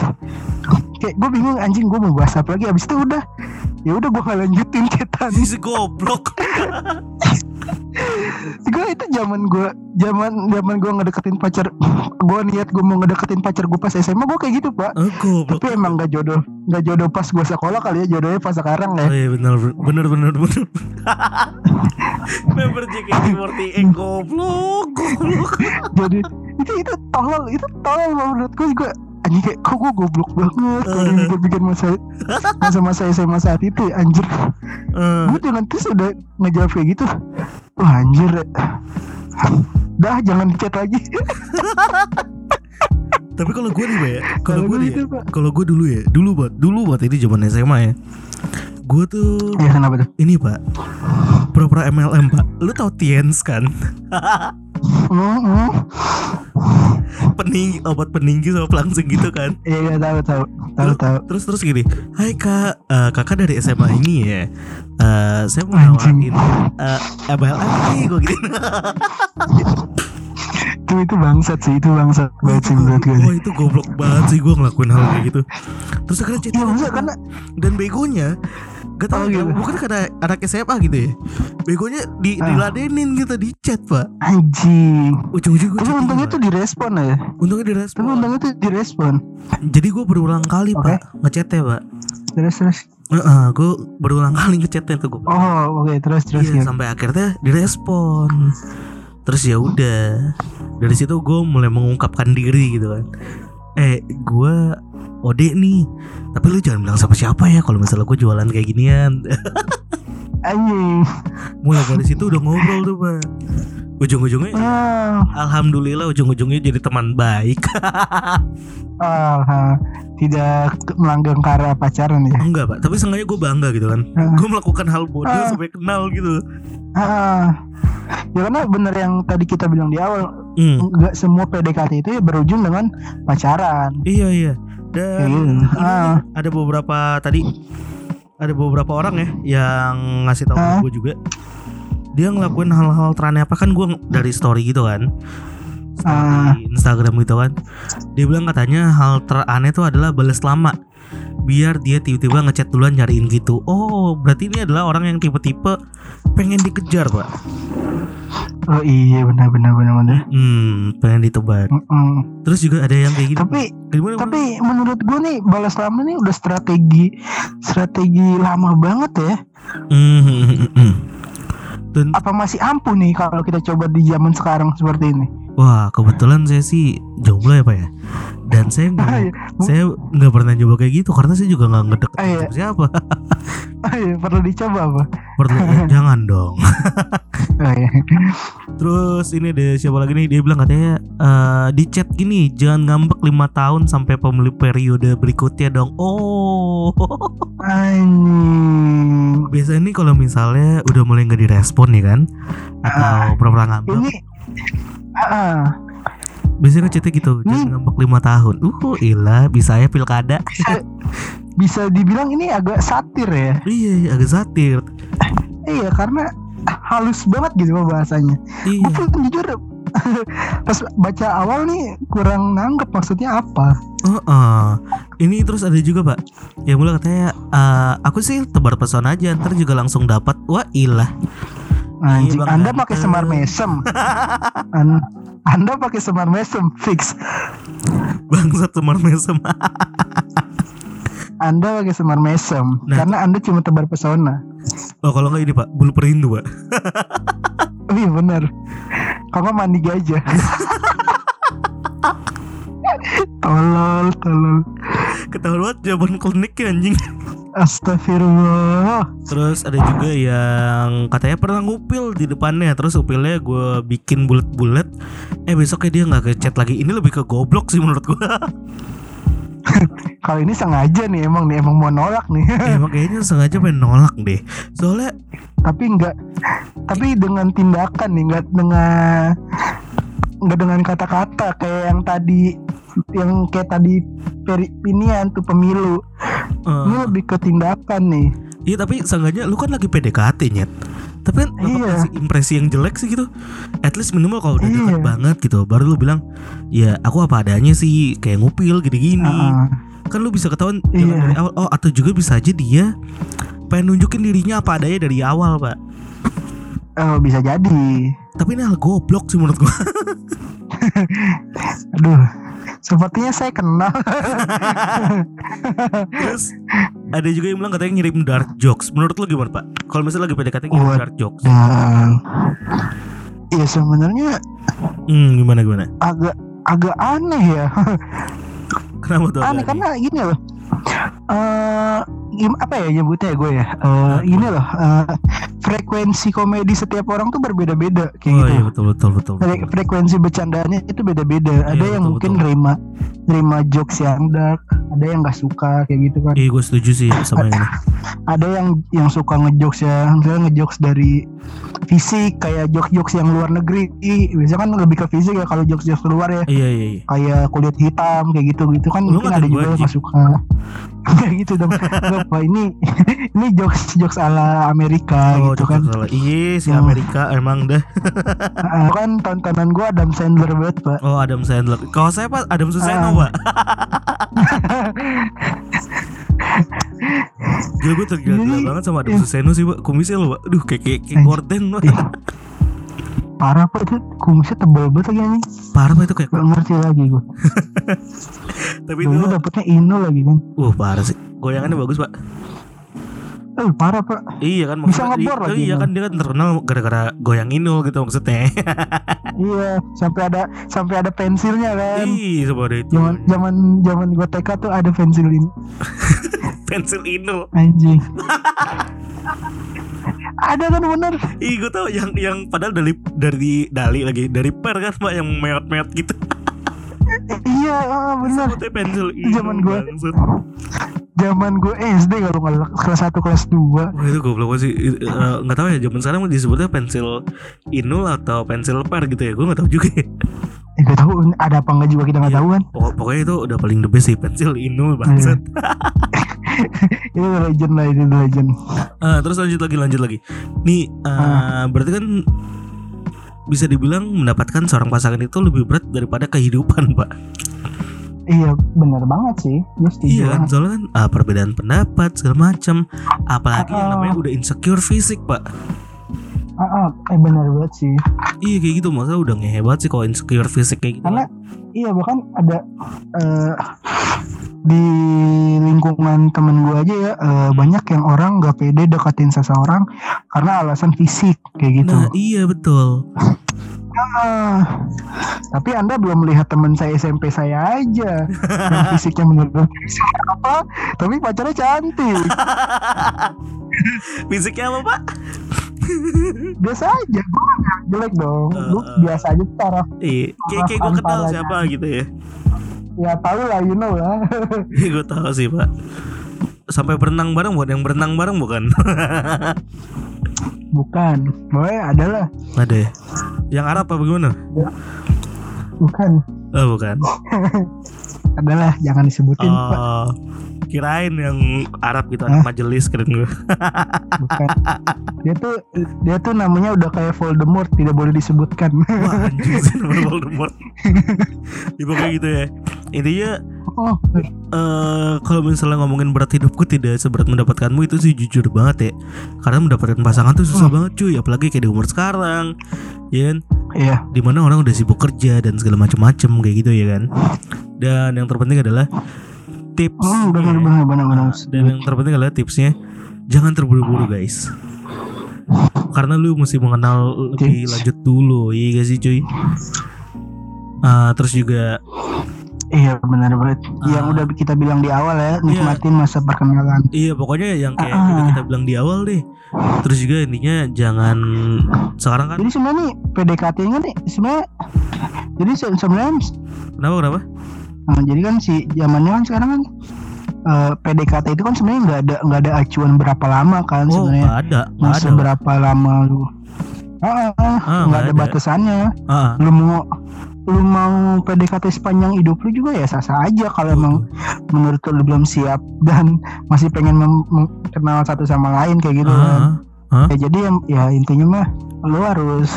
kayak gue bingung anjing gue mau bahas apa lagi abis itu udah ya udah gue lanjutin [LAUGHS] cetan [LAUGHS] si goblok. [LAUGHS] gue itu zaman gue zaman zaman gue ngedeketin pacar gue niat gue mau ngedeketin pacar gue pas SMA gue kayak gitu pak Eh, goblok. tapi emang gak jodoh gak jodoh pas gue sekolah kali ya jodohnya pas sekarang ya Oh iya benar benar benar benar. Member JKT48 goblok, goblok. jadi itu itu tolol itu tolol menurut gue gue anjing kayak kok gue goblok banget kalau dipikir-pikir masa masa-masa [LAUGHS] SMA saat itu ya, anjir. Eh, gue dengan terus udah ngejawab kayak gitu. Wah anjir. Dah jangan dicat lagi [LAUGHS] tapi kalau gue nih, ya, kalau gue nih, kalau gue dulu ya, dulu buat dulu buat ini zaman SMA ya. Gue tuh ya kenapa tuh ini pak, pura-pura MLM pak. Lu tau Tiens kan? Peninggi, obat peninggi sama pelangsing gitu kan? iya iya tahu tahu tahu tahu Terus terus gini, Hai kak, eh, kakak dari SMA ini ya. Eh, saya mau nawarin eh, MLM nih, gue gitu. [LAUGHS] itu itu bangsat sih itu bangsat banget sih menurut gue Wah itu goblok banget sih gue ngelakuin hal kayak gitu. Terus akhirnya chattingan maksudnya sama- karena dan begonya Gak tau Oh, ya, gitu. bukan karena anak SMA gitu ya? Begonya di, Ah. diladenin gitu di chat pak. Anjing. Ujung-ujung tapi untungnya tuh direspon ya? Untungnya tapi direspon untungnya tuh direspon. Jadi gue berulang kali Oke. pak ngechatnya pak. Terus terus? Heeh, gue berulang kali ngechatnya tuh gue oh oke terus terus Iya, ya sampai akhirnya direspon terus ya udah. Dari situ gue mulai mengungkapkan diri gitu kan. Eh gue ode nih tapi lu jangan bilang sama siapa ya kalau misalnya gue jualan kayak ginian. [LAUGHS] Anjing. Mulai dari situ udah ngobrol tuh pak ujung-ujungnya ah. alhamdulillah ujung-ujungnya jadi teman baik. [LAUGHS] Ah, ah. tidak melanggang ke arah pacaran ya? Enggak pak. Tapi seenggaknya gue bangga gitu kan. Ah. gue melakukan hal bodoh Ah. sampai kenal gitu. Ah. Ya karena bener yang tadi kita bilang di awal Hmm, nggak semua PDKT itu ya berujung dengan pacaran. Iya iya. Dan ini Ah. ada beberapa tadi ada beberapa orang ya yang ngasih tahu Ah. gue juga dia ngelakuin hal-hal teraneh apa? Kan gue dari story gitu kan. Story Ah. Instagram gitu kan. Dia bilang katanya hal teraneh itu adalah balas lama. Biar dia tiba-tiba ngechat duluan nyariin gitu. Oh berarti ini adalah orang yang tipe-tipe pengen dikejar pak? Oh iya benar benar benar benar. Hmm pengen ditebak Mm-mm. terus juga ada yang kayak gitu tapi gimana tapi menurut gue nih balas lama nih udah strategi strategi lama banget ya. Hmm, hmm, hmm, hmm. Apa masih ampuh nih kalau kita coba di zaman sekarang seperti ini Wah kebetulan saya sih jomblo ya pak ya? Dan saya nggak Iya. Saya nggak pernah coba kayak gitu Karena saya juga nggak ngedeket Ah, iya. siapa. [LAUGHS] Perlu dicoba apa? Perlu [LAUGHS] Jangan dong. Oh, iya. Terus ini ada siapa lagi nih? Dia bilang katanya eh, Di chat gini Jangan ngambek 5 tahun Sampai pemilih periode berikutnya dong. Oh. Anjing. Biasanya nih kalau misalnya Udah mulai nggak direspon nih kan? Atau Ah, pura-pura ngambek. ini Ah, Biasanya kan cerita gitu, jangan Ini- ngambek lima tahun. Uh, ilah, bisa ya pilkada. bisa, bisa dibilang ini agak satir ya. iya, iya, agak satir. Iya karena halus banget gitu bahasanya. Iya. Gue pun jujur [LAUGHS] pas baca awal nih kurang nanggep maksudnya apa. Oh, oh. ini terus ada juga pak. Ya mulai katanya, eh, aku sih tebar pesona aja, ntar juga langsung dapat. Wah, ilah. Anjing, Bang Anda pakai semar mesem. An- anda pakai semar mesem fix. Bangsat semar mesem. Anda pakai semar mesem Nah. karena Anda cuma tebar pesona. oh, kalau nggak ini pak, bulu perindu pak. Iya benar. Nggak mandi gajah. [LAUGHS] tolol, tolol. Ketahuan banget jawaban kliniknya anjing. Astagfirullah. Terus ada juga yang katanya pernah ngupil di depannya Terus upilnya gue bikin bulat-bulat Eh besoknya dia nggak ngechat lagi Ini lebih ke goblok sih menurut gue [LAUGHS] Kalau ini sengaja nih emang nih emang mau nolak nih. [LAUGHS] Emang kayaknya sengaja pengen nolak deh Soalnya tapi enggak tapi dengan tindakan nih enggak dengan enggak dengan kata-kata kayak yang tadi yang kayak tadi peri inian tuh pemilu. Eh, ini lebih ke tindakan nih. Iya tapi seenggaknya lu kan lagi PDKT nyet. Tapi kan lu Iya. kasih impresi yang jelek sih gitu. At least minimal kalau udah dekat Iya. banget gitu. Baru lu bilang Ya aku apa adanya sih Kayak ngupil gini-gini. Ah, Kan lu bisa ketahuan Iya. dari awal. Oh atau juga bisa aja dia Pengen nunjukin dirinya apa adanya dari awal pak oh, bisa jadi. Tapi ini hal goblok sih menurut gua. [LAUGHS] Aduh sepertinya saya kenal. [LAUGHS] Terus ada juga yang bilang katanya ngirim dark jokes. Menurut lu gimana pak? Kalau misalnya lagi PDKT ngirim What? dark jokes. Dan ya sebenarnya Hmm gimana gimana? agak agak aneh ya. [LAUGHS] Kenapa tuh? aneh agak karena gini loh. Eh gim- apa ya nyebutnya gue ya? Eh ini loh. Eh, frekuensi komedi setiap orang tuh berbeda-beda kayak Oh gitu. iya betul betul betul, Fre- betul. frekuensi bercandanya itu beda-beda. Ada Iya, yang betul, mungkin betul. nerima nerima jokes yang dark ada yang nggak suka kayak gitu kan. Iya gue setuju sih sama ini. [LAUGHS] Ada yang yang suka ngejokes ya misalnya ngejokes dari fisik kayak jokes-jokes yang luar negeri. Biasanya kan lebih ke fisik ya kalau jokes-jokes luar ya. Iya iya iya. Kayak kulit hitam kayak gitu gitu kan Lu mungkin ada juga yang nggak suka. [LAUGHS] Kayak gitu dong. Pak, ini [LAUGHS] ini jokes jokes ala Amerika Oh gitu jokes kan Iya si Hmm. Amerika emang dah [LAUGHS] Ah, kan tontonan gua Adam Sandler banget pak. Oh Adam Sandler. Kalau saya pak Adam Suseno Ah. pak. [LAUGHS] Gila gue tergila-gila banget sama Adam iya. Suseno sih pak. Kumisnya loh pak. Aduh kayak kayak, Anjing. gorden pak. Ih. parah pak itu kumisnya tebal banget lagi nih Parah pak itu kayak gak ngerti lagi gua. [LAUGHS] Tapi itu dulu dapetnya Ino lagi kan. Uh parah sih. Goyangannya bagus pak eh parah pak. Iya kan Bisa ngebor i- lagi, Iya kan dia kan terkenal gara-gara goyang inul gitu maksudnya. [LAUGHS] Iya sampai ada sampai ada pensilnya kan. Ih seperti itu. Zaman zaman zaman gua TK tuh ada pensil ini [LAUGHS] Pensil inul. Anjing. [LAUGHS] Ada kan bener? Ih gue tau yang yang padahal dari dari dali lagi dari per kan pak yang meot-meot gitu. Iya ah, bener Sebutnya pensil Itu zaman gua. bangsat. zaman gue SD kalau nggak kelas 1 kelas 2 Wah itu goblok banget sih eh, nggak tahu ya zaman sekarang disebutnya pensil inul atau pensil per gitu ya gue nggak tahu juga. ya. eh, gak tahu ada apa enggak juga kita nggak Iya. tahu kan Pokok- pokoknya itu udah paling the best sih pensil inul bangsat. [LAUGHS] itu legend lah itu legend Ah, terus lanjut lagi lanjut lagi. Nih eh, berarti kan bisa dibilang mendapatkan seorang pasangan itu lebih berat daripada kehidupan [LAUGHS] pak. iya bener banget sih gue setuju Iya kan, soalnya kan ah, perbedaan pendapat segala macam, apalagi yang Ah. namanya udah insecure fisik pak. Ah, ah, eh bener banget sih Iya kayak gitu, maksudnya udah ngehebat sih kalau insecure fisik kayak gitu. karena iya bahkan ada eh, di lingkungan temen gue aja ya eh, banyak yang orang nggak pede deketin seseorang karena alasan fisik kayak gitu Nah iya betul. Ah, tapi anda belum melihat teman saya SMP saya aja yang [LAUGHS] fisiknya menurut apa tapi pacarnya cantik [LAUGHS] Fisiknya apa pak? [LAUGHS] biasa aja gue nggak jelek dong Eh, eh. biasa aja taraf Iya, kayak kayak gue kenal siapa gitu ya. ya tahu lah you know lah [LAUGHS] Iya gue tahu sih pak. Sampai berenang bareng bukan yang berenang bareng bukan? [LAUGHS] bukan boy adalah Ada ya? Yang Arab apa bagaimana? bukan Oh bukan. Adalah jangan disebutin Pak. Oh, kirain yang Arab gitu anak majelis keren gue. bukan [LAUGHS] dia tuh dia tuh namanya udah kayak Voldemort tidak boleh disebutkan Wah anjing [LAUGHS] namanya Voldemort. ya pokoknya gitu ya. Intinya oh eh kalau misalnya ngomongin berat hidupku tidak seberat mendapatkanmu itu sih jujur banget ya. Karena mendapatkan pasangan tuh susah Hmm. banget cuy, apalagi kayak di umur sekarang. Ya kan? iya Di mana orang udah sibuk kerja dan segala macam-macam kayak gitu ya kan. Dan yang terpenting adalah tips. hmm, benar benar benar benar Dan yang terpenting adalah tipsnya jangan terburu-buru guys. Karena lu mesti mengenal lebih lanjut dulu, iya gak sih cuy? Ah, terus juga iya benar banget yang Ah. udah kita bilang di awal ya nikmatin masa perkenalan iya pokoknya yang kayak Ah. udah kita bilang di awal deh. Terus juga intinya jangan sekarang kan jadi sebenarnya nih PDKT kan nih sebenarnya jadi se- sebenarnya kenapa kenapa? Nah, jadi kan si zamannya kan sekarang kan eh, PDKT itu kan sebenarnya nggak ada nggak ada acuan berapa lama kan Oh sebenarnya nggak ada, nggak masa ada. berapa lama lu ah, ah, ah, nggak ada ada. batasannya Ah, lu mau lu mau PDKT sepanjang hidup lu juga ya sah-sah aja kalau emang menurut lu belum siap dan masih pengen kenal satu sama lain kayak gitu kan. Ah, Ya, jadi ya intinya mah lu harus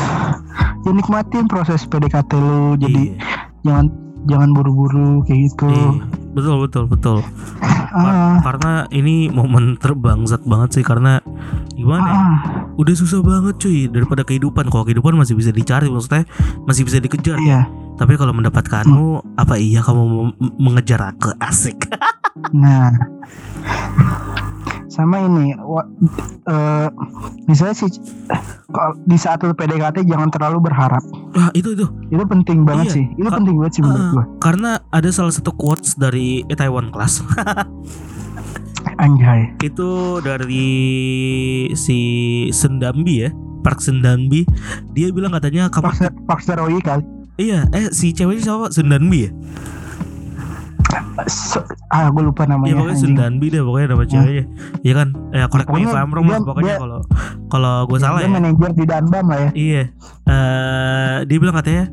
ya nikmatin proses PDKT lu. Jadi iya, jangan jangan buru-buru kayak gitu. Iya. Betul betul betul. ah, Karena ini momen terbangsat banget sih karena gimana? ya? ah, udah susah banget cuy daripada kehidupan. Kalau kehidupan masih bisa dicari maksudnya masih bisa dikejar. Iya. Tapi kalau mendapatkanmu apa iya kamu mengejar aku? [LAUGHS] Asik. Nah, sama ini, wa- eh, misalnya sih, kalau di saat lu PDKT jangan terlalu berharap. ah itu itu Itu penting banget Iya, sih. Itu Ka- penting banget sih menurut Ah, gua. karena ada salah satu quotes dari Taiwan Class [LAUGHS] Anjay. itu dari si Sendambi ya Park Sendambi dia bilang katanya kamu Park Park Steroid kali. iya eh si ceweknya siapa Sendambi ya Ah, gue lupa Iya namanya. pokoknya anjing. Sundanbi deh pokoknya nama ceweknya Iya kan ya correct me if Pokoknya I'm wrong lah dia- pokoknya kalau kalau gue salah Dia ya manajer di Danbam lah ya. Iya, eh dia bilang katanya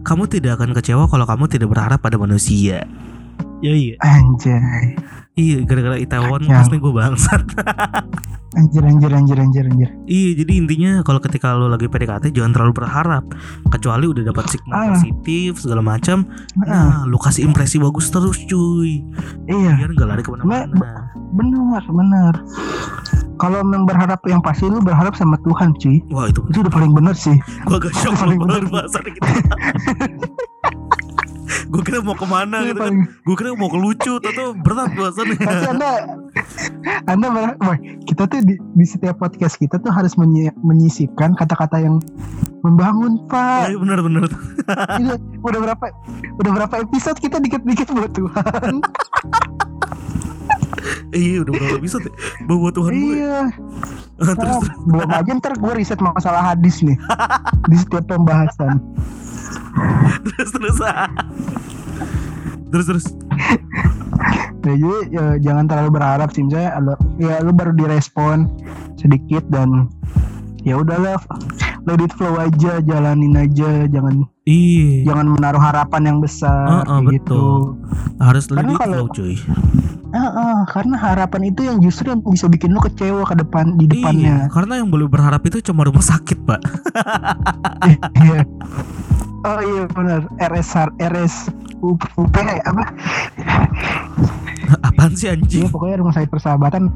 kamu tidak akan kecewa kalau kamu tidak berharap pada manusia. Ya iya, Anjay. iya gara-gara Itaewon pasti gue bangsat. [LAUGHS] Anjir anjir anjir anjir anjir. iya, jadi intinya kalau ketika lo lagi PDKT jangan terlalu berharap, kecuali udah dapat signal Ah. positif segala macam. Ah, Nah, lo kasih impresi bagus terus cuy, iya, biar nggak lari ke mana-mana. benar benar. Kalau memang berharap yang pasti lu berharap sama Tuhan, cuy. Wah itu Itu udah paling benar sih. gue agak shock Paling bahasan kita. [LAUGHS] [LAUGHS] gue kira mau ke mana Itu gitu kan Gue kira mau ke lucu Atau berat bahasannya [LAUGHS] Tapi anda Anda wah, kita tuh di, di setiap podcast kita tuh harus menyi- menyisipkan kata-kata yang membangun Pak. Iya bener-bener [LAUGHS] Ini udah berapa udah berapa episode kita dikit-dikit buat Tuhan. Iya udah berapa episode ya Bawa Tuhan gue iya. [LAUGHS] terus, terus. belum aja ntar gue riset masalah hadis nih di setiap pembahasan. [LAUGHS] terus terus terus terus Ya, jadi ya, jangan terlalu berharap sih misalnya ya lu baru direspon sedikit dan ya udahlah let it flow aja jalanin aja jangan iya jangan menaruh harapan yang besar Ah, ah, kayak gitu. betul. harus Karena lebih kalau- flow cuy Ah, ah, karena harapan itu yang justru yang bisa bikin lu kecewa ke depan di iya depannya. karena yang boleh berharap itu cuma rumah sakit pak [LAUGHS] Iya. oh iya benar. RS RS UP apa? apaan sih anjing pokoknya rumah sakit persahabatan.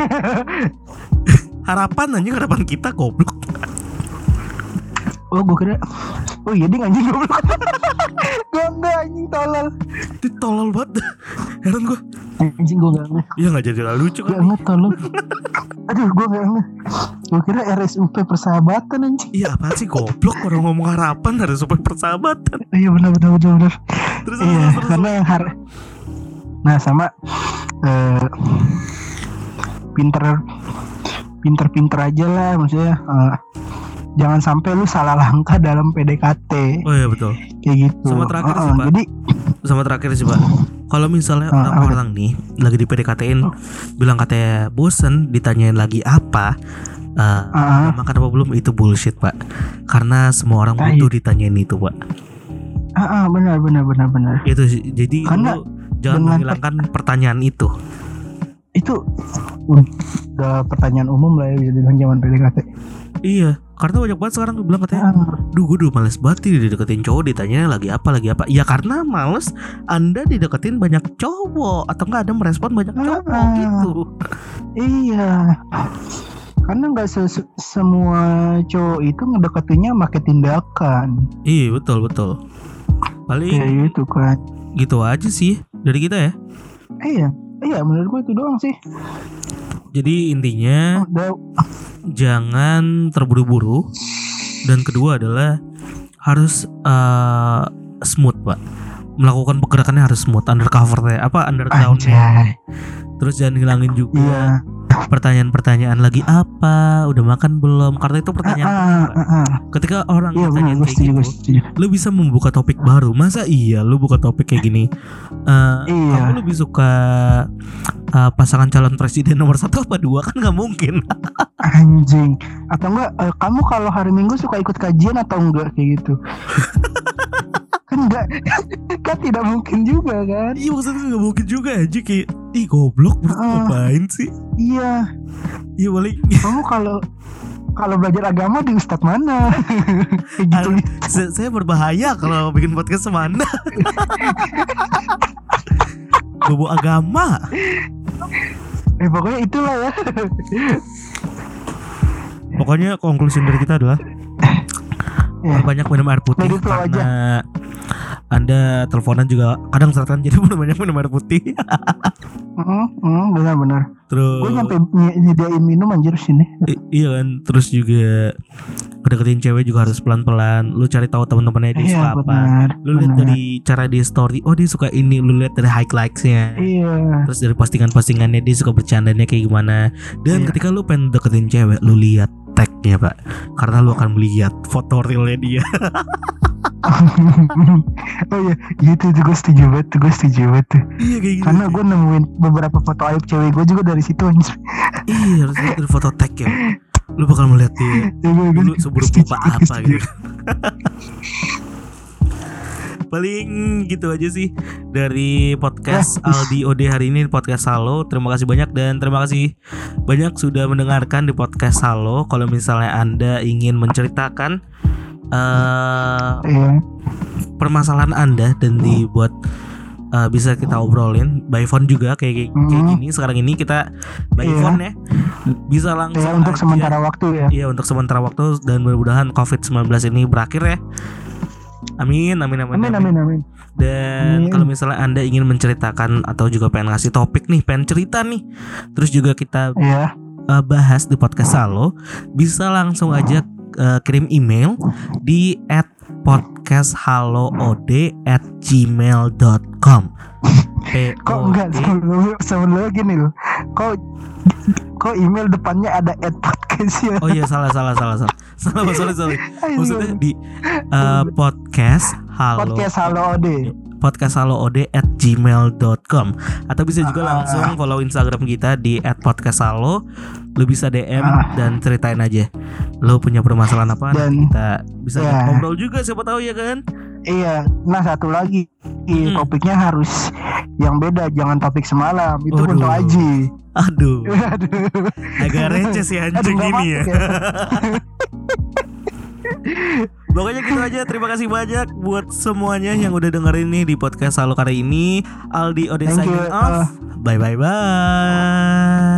[LAUGHS] harapan anjing harapan kita goblok. Oh gue kira Oh iya dia anjing goblok. [LAUGHS] Gue enggak anjing tolol. Itu tolol banget. Heran gue Anjing gue enggak enggak ya nggak jadi lucu Gue kan enggak tolol. Aduh gue enggak enggak Gue kira RSUP persahabatan anjing. Iya apaan sih goblok? Orang ngomong harapan supaya persahabatan. Iya benar benar benar benar. Terus Iya terus, terus. karena yang har Nah sama eh, Pinter Pinter-pinter aja lah Maksudnya eh, Jangan sampai lu salah langkah dalam PDKT oh iya betul. Kayak gitu. Sama terakhir sih, Heeh, Pak. Jadi sama terakhir sih pak. Kalau misalnya Ah, orang-orang nih lagi di PDKT-in bilang katanya bosen ditanyain lagi apa ah, udah makan apa belum itu bullshit pak. Karena semua orang Tai. butuh ditanyain itu pak. Ah, ah, ah, benar benar benar benar. Itu sih. Jadi Karena lu jangan menghilangkan pertanyaan itu. itu udah pertanyaan umum lah ya bisa dibilang zaman PDKT Iya, karena banyak banget sekarang bilang katanya, Ah, duh gue udah males banget nih dideketin cowok ditanya lagi apa lagi apa. Ya karena males Anda dideketin banyak cowok atau enggak ada merespon banyak cowok Ah. gitu. iya karena nggak se- semua cowok itu ngedeketinnya pakai tindakan Iya betul betul. Paling kayak gitu kan gitu aja sih dari kita ya. iya iya menurut gue itu doang sih Jadi intinya udah jangan terburu-buru. Dan kedua adalah harus eh, smooth pak. Melakukan pergerakannya harus smooth undercover apa undergroundnya. Anjay. Terus jangan hilangin juga. Iya pertanyaan-pertanyaan lagi apa? Udah makan belum? Karena itu pertanyaan Ah, penting, Pak. ah, ah. ketika orang iya benar ditanyain gue kayak setuju gitu setuju. lu bisa membuka topik baru? Masa iya lu buka topik kayak gini? Eh, Iya. kamu lebih suka eh, pasangan calon presiden nomor satu apa dua? Kan nggak mungkin. Anjing. Atau enggak eh, kamu kalau hari minggu suka ikut kajian atau enggak kayak gitu [LAUGHS] enggak [LAUGHS] kan tidak mungkin juga kan? Iya maksudnya gak mungkin juga aja kayak Ih goblok bro Heeh. ngapain sih? Iya. Iya paling kamu kalau kalau belajar agama di ustadz mana? [LAUGHS] Gitu. Aduh, se- Saya berbahaya kalau bikin podcast sama anda [LAUGHS] Bobo agama. Eh pokoknya itulah ya. Pokoknya konklusi dari kita adalah Ya. Perbanyak minum air putih Karena Anda teleponan juga kadang selatan Jadi banyak minum air putih. Mm, mm, benar-benar. Terus gue nyampe ny- nyediain minum anjir sini. I- Iya kan Terus juga Deketin cewek juga harus pelan-pelan. Lu cari tahu teman-temannya dia suka iya apa. benar Lu lihat dari cara dia story Oh dia suka ini. Lu lihat dari highlightsnya iya. Terus dari postingan-postingannya dia suka bercandanya kayak gimana. Dan Iya. ketika lu pengen deketin cewek Lu lihat tagnya pak. Karena lu akan melihat foto realnya dia. [LAUGHS] Oh iya gitu tuh gue setuju banget tuh gue setuju banget tuh. Iya kayak gitu karena gue nemuin beberapa foto aib cewek gue juga dari situ anjir Iya harus dari foto tag ya. Lu bakal melihat dia Ya, Dulu seburuk apa setuju. gitu [LAUGHS] Paling gitu aja sih Dari podcast Ya, Aldi Ode hari ini Podcast Halo Terima kasih banyak dan terima kasih Banyak sudah mendengarkan di podcast Halo Kalau misalnya anda ingin menceritakan eh Iya. permasalahan anda dan dibuat uh, bisa kita obrolin by phone juga kayak kayak Hmm. gini sekarang ini kita by Iya. phone ya bisa langsung Ya, untuk aja. sementara waktu ya. iya untuk sementara waktu dan mudah-mudahan covid 19 ini berakhir ya amin amin amin, Amin amin amin. dan Amin. kalau misalnya anda ingin menceritakan atau juga pengen ngasih topik nih pengen cerita nih terus juga kita Iya. uh, bahas di podcast Salo bisa langsung aja uh, kirim email di at podcasthalood at gmail.com [LAUGHS] Kok enggak sebelum sebelumnya gini loh. Kok kok email depannya ada at podcast ya? Oh iya salah salah salah salah. [LAUGHS] Salah sorry sorry. Ayo, maksudnya di uh, podcast halo. Podcast halo Ode. Podcast halood at gmail.com atau bisa juga Ah. langsung follow instagram kita di at podcast halo lu bisa dm Ah. dan ceritain aja lu punya permasalahan apa Dan- kita bisa Ya. ngobrol juga siapa tahu ya kan Iya. Nah satu lagi Hmm. topiknya harus yang beda, jangan topik semalam. Itu Waduh. untuk Aji. aduh [LAUGHS] Aduh. agak receh sih Aduh, anjing nggak ini ya ya. [LAUGHS] Pokoknya gitu aja Terima kasih banyak Buat semuanya yang udah dengerin nih Di podcast Halo kali ini Aldi Ode signing you. off Bye bye bye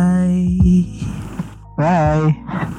Bye.